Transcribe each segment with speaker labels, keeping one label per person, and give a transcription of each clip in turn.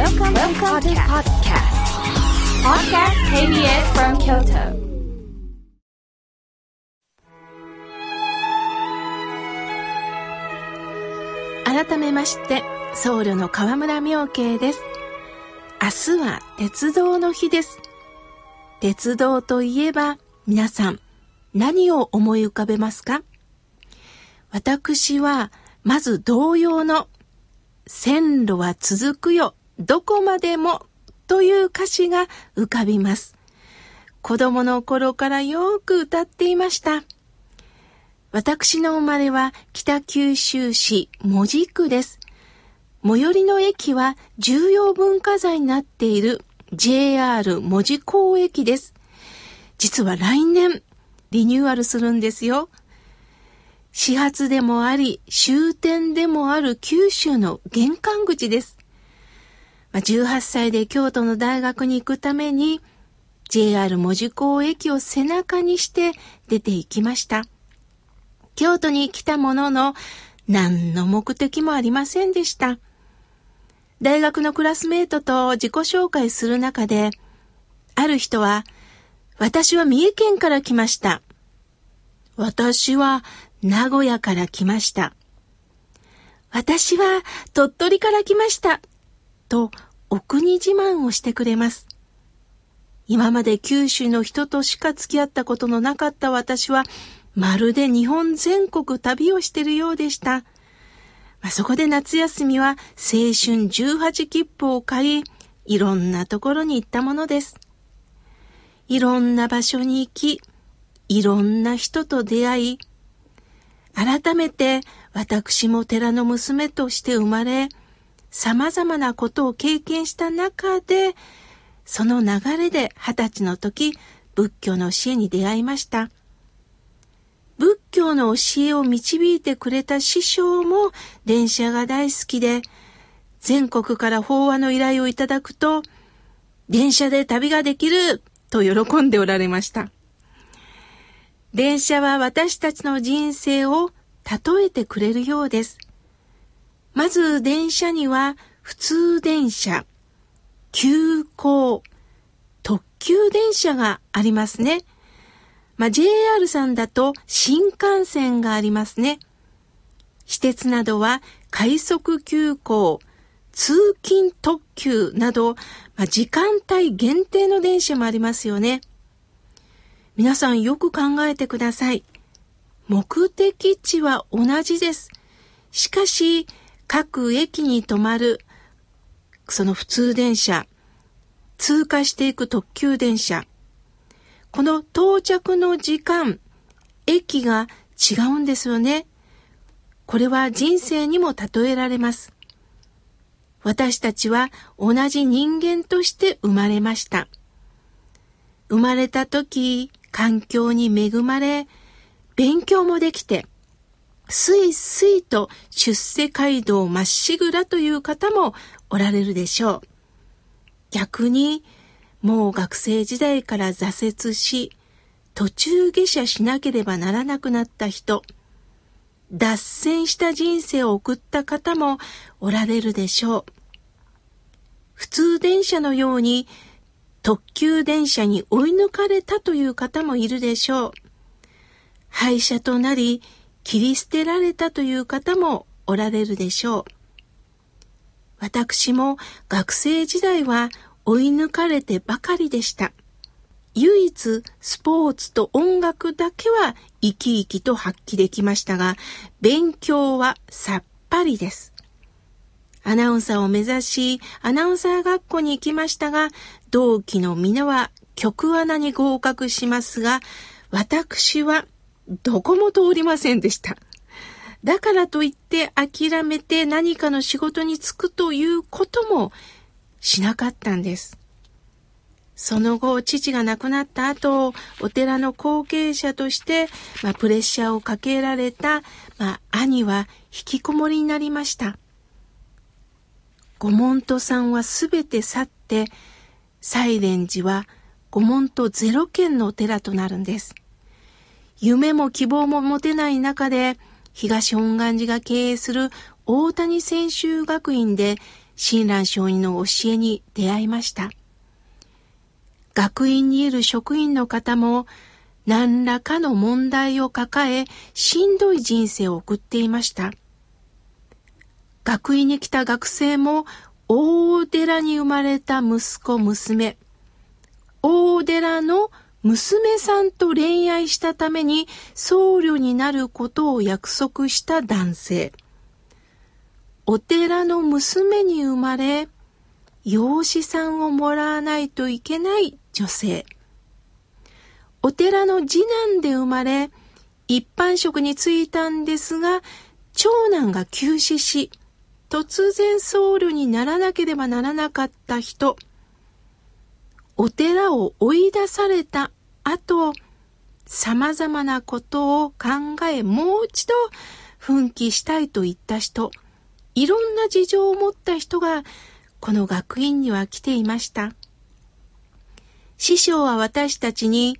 Speaker 1: Welcome, Welcome to podcast. Podcast KBS from Kyoto.
Speaker 2: 改めまして僧侶の河村明慶です明日は鉄道の日です鉄道といえば皆さん何を思い浮かべますか？私はまず同様の線路は続くよどこまでもという歌詞が浮かびます子供の頃からよく歌っていました私の生まれは北九州市門司区です。最寄りの駅は重要文化財になっている JR 門司港駅です。実は来年リニューアルするんですよ。始発でもあり終点でもある九州の玄関口です。ま18歳で京都の大学に行くために JR 門司港駅を背中にして出て行きました。京都に来たものの、何の目的もありませんでした。大学のクラスメートと自己紹介する中で、ある人は、私は三重県から来ました。私は名古屋から来ました。私は鳥取から来ました。と、お国自慢をしてくれます。今まで九州の人としか付き合ったことのなかった私は、まるで日本全国旅をしているようでした。まあ、そこで夏休みは青春18切符を買い、いろんなところに行ったものです。いろんな場所に行き、いろんな人と出会い、改めて私も寺の娘として生まれ、様々なことを経験した中で、その流れで二十歳の時、仏教の教えに出会いました。仏教の教えを導いてくれた師匠も電車が大好きで、全国から法話の依頼をいただくと、電車で旅ができると喜んでおられました。電車は私たちの人生を例えてくれるようです。まず電車には普通電車、急行、特急電車がありますね。まあ、JR さんだと新幹線がありますね。私鉄などは快速急行、通勤特急など、まあ、時間帯限定の電車もありますよね。皆さんよく考えてください。目的地は同じです。しかし、各駅に止まる、その普通電車、通過していく特急電車、この到着の時間、駅が違うんですよね。これは人生にも例えられます。私たちは同じ人間として生まれました。生まれた時、環境に恵まれ、勉強もできて、すいすいと出世街道まっしぐらという方もおられるでしょう。逆にもう学生時代から挫折し、途中下車しなければならなくなった人、脱線した人生を送った方もおられるでしょう。普通電車のように特急電車に追い抜かれたという方もいるでしょう。廃車となり切り捨てられたという方もおられるでしょう。私も学生時代は追い抜かれてばかりでした。唯一スポーツと音楽だけは生き生きと発揮できましたが、勉強はさっぱりです。アナウンサーを目指し、アナウンサー学校に行きましたが、同期の皆は局アナに合格しますが、私はどこも通りませんでした。だからといって諦めて何かの仕事に就くということもしなかったんです。その後、父が亡くなった後、お寺の後継者として、まあ、プレッシャーをかけられた、まあ、兄は引きこもりになりました。御門徒さんはすべて去って、サイレン寺は御門徒ゼロ件のお寺となるんです。夢も希望も持てない中で、東本願寺が経営する大谷専修学院で親鸞上人の教えに出会いました。学院にいる職員の方も何らかの問題を抱えしんどい人生を送っていました。学院に来た学生も大寺に生まれた息子娘、大寺の娘さんと恋愛したために僧侶になることを約束した男性。お寺の娘に生まれ、養子さんをもらわないといけない女性。お寺の次男で生まれ、一般職に就いたんですが、長男が急死し、突然僧侶にならなければならなかった人。お寺を追い出された後、様々なことを考え、もう一度奮起したいと言った人、いろんな事情を持った人が、この学院には来ていました。師匠は私たちに、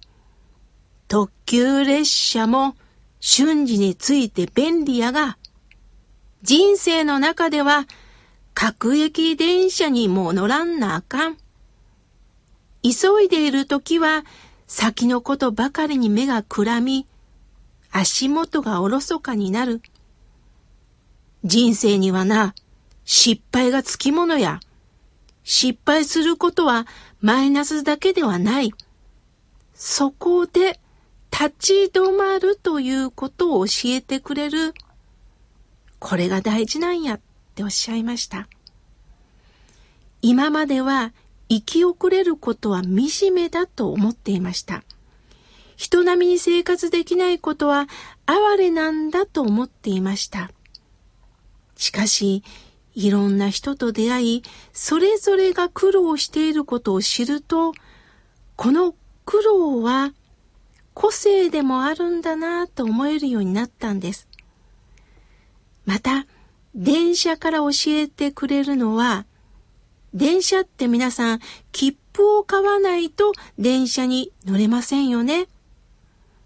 Speaker 2: 特急列車も瞬時について便利やが、人生の中では各駅電車にも乗らんなあかん。急いでいる時は先のことばかりに目がくらみ、足元がおろそかになる。人生にはな、失敗がつきものや。失敗することはマイナスだけではない。そこで立ち止まるということを教えてくれる。これが大事なんやっておっしゃいました。今までは生き遅れることは惨めだと思っていました。人並みに生活できないことは哀れなんだと思っていました。しかし、いろんな人と出会い、それぞれが苦労していることを知ると、この苦労は個性でもあるんだなぁと思えるようになったんです。また、電車から教えてくれるのは、電車って皆さん、切符を買わないと電車に乗れませんよね。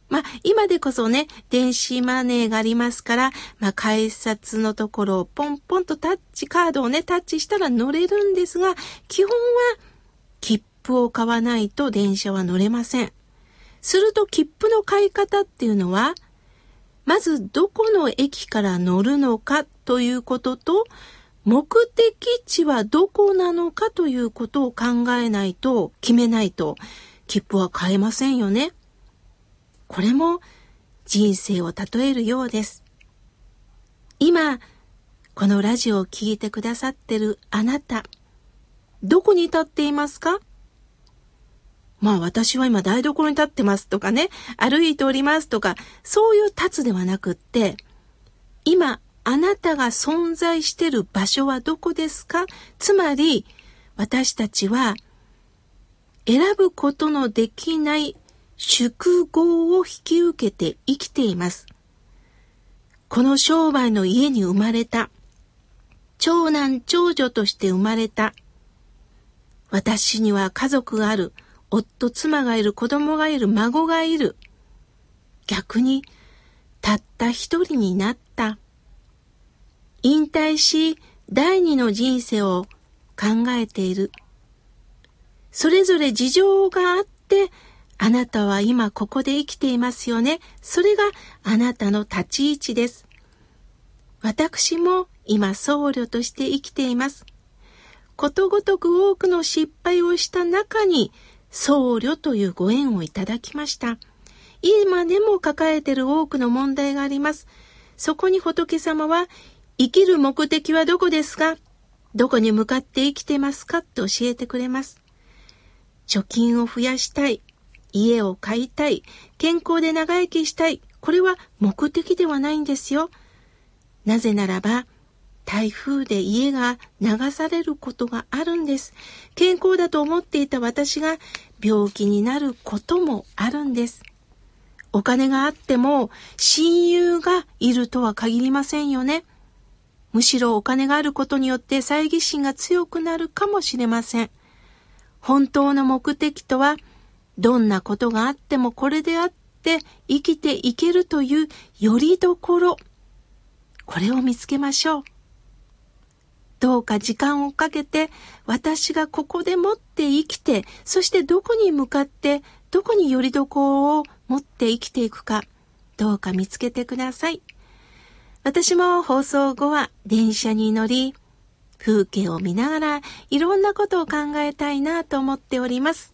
Speaker 2: まあ、今でこそね、電子マネーがありますから、まあ、改札のところをポンポンとタッチ、カードをね、タッチしたら乗れるんですが、基本は切符を買わないと電車は乗れません。すると切符の買い方っていうのは、まずどこの駅から乗るのかということと、目的地はどこなのかということを考えないと、決めないと、切符は買えませんよね。これも人生を例えるようです。今、このラジオを聴いてくださってるあなた、どこに立っていますか？まあ私は今台所に立ってますとかね、歩いておりますとか、そういう立つではなくって、今あなたが存在してる場所はどこですか？つまり私たちは選ぶことのできない宿業を引き受けて生きています。この商売の家に生まれた。長男長女として生まれた。私には家族がある。夫、妻がいる、子供がいる、孫がいる。逆に、たった一人になった。引退し、第二の人生を考えている。それぞれ事情があって、あなたは今ここで生きていますよね。それがあなたの立ち位置です。私も今僧侶として生きています。ことごとく多くの失敗をした中に僧侶というご縁をいただきました。今でも抱えている多くの問題があります。そこに仏様は、生きる目的はどこですか？どこに向かって生きてますか？って教えてくれます。貯金を増やしたい。家を買いたい。健康で長生きしたい。これは目的ではないんですよ。なぜならば、台風で家が流されることがあるんです。健康だと思っていた私が病気になることもあるんです。お金があっても親友がいるとは限りませんよね。むしろお金があることによって猜疑心が強くなるかもしれません。本当の目的とは、どんなことがあってもこれであって生きていけるというよりどころ。これを見つけましょう。どうか時間をかけて私がここでもって生きて、そしてどこに向かってどこによりどこを持って生きていくか、どうか見つけてください。私も放送後は電車に乗り、風景を見ながらいろんなことを考えたいなと思っております。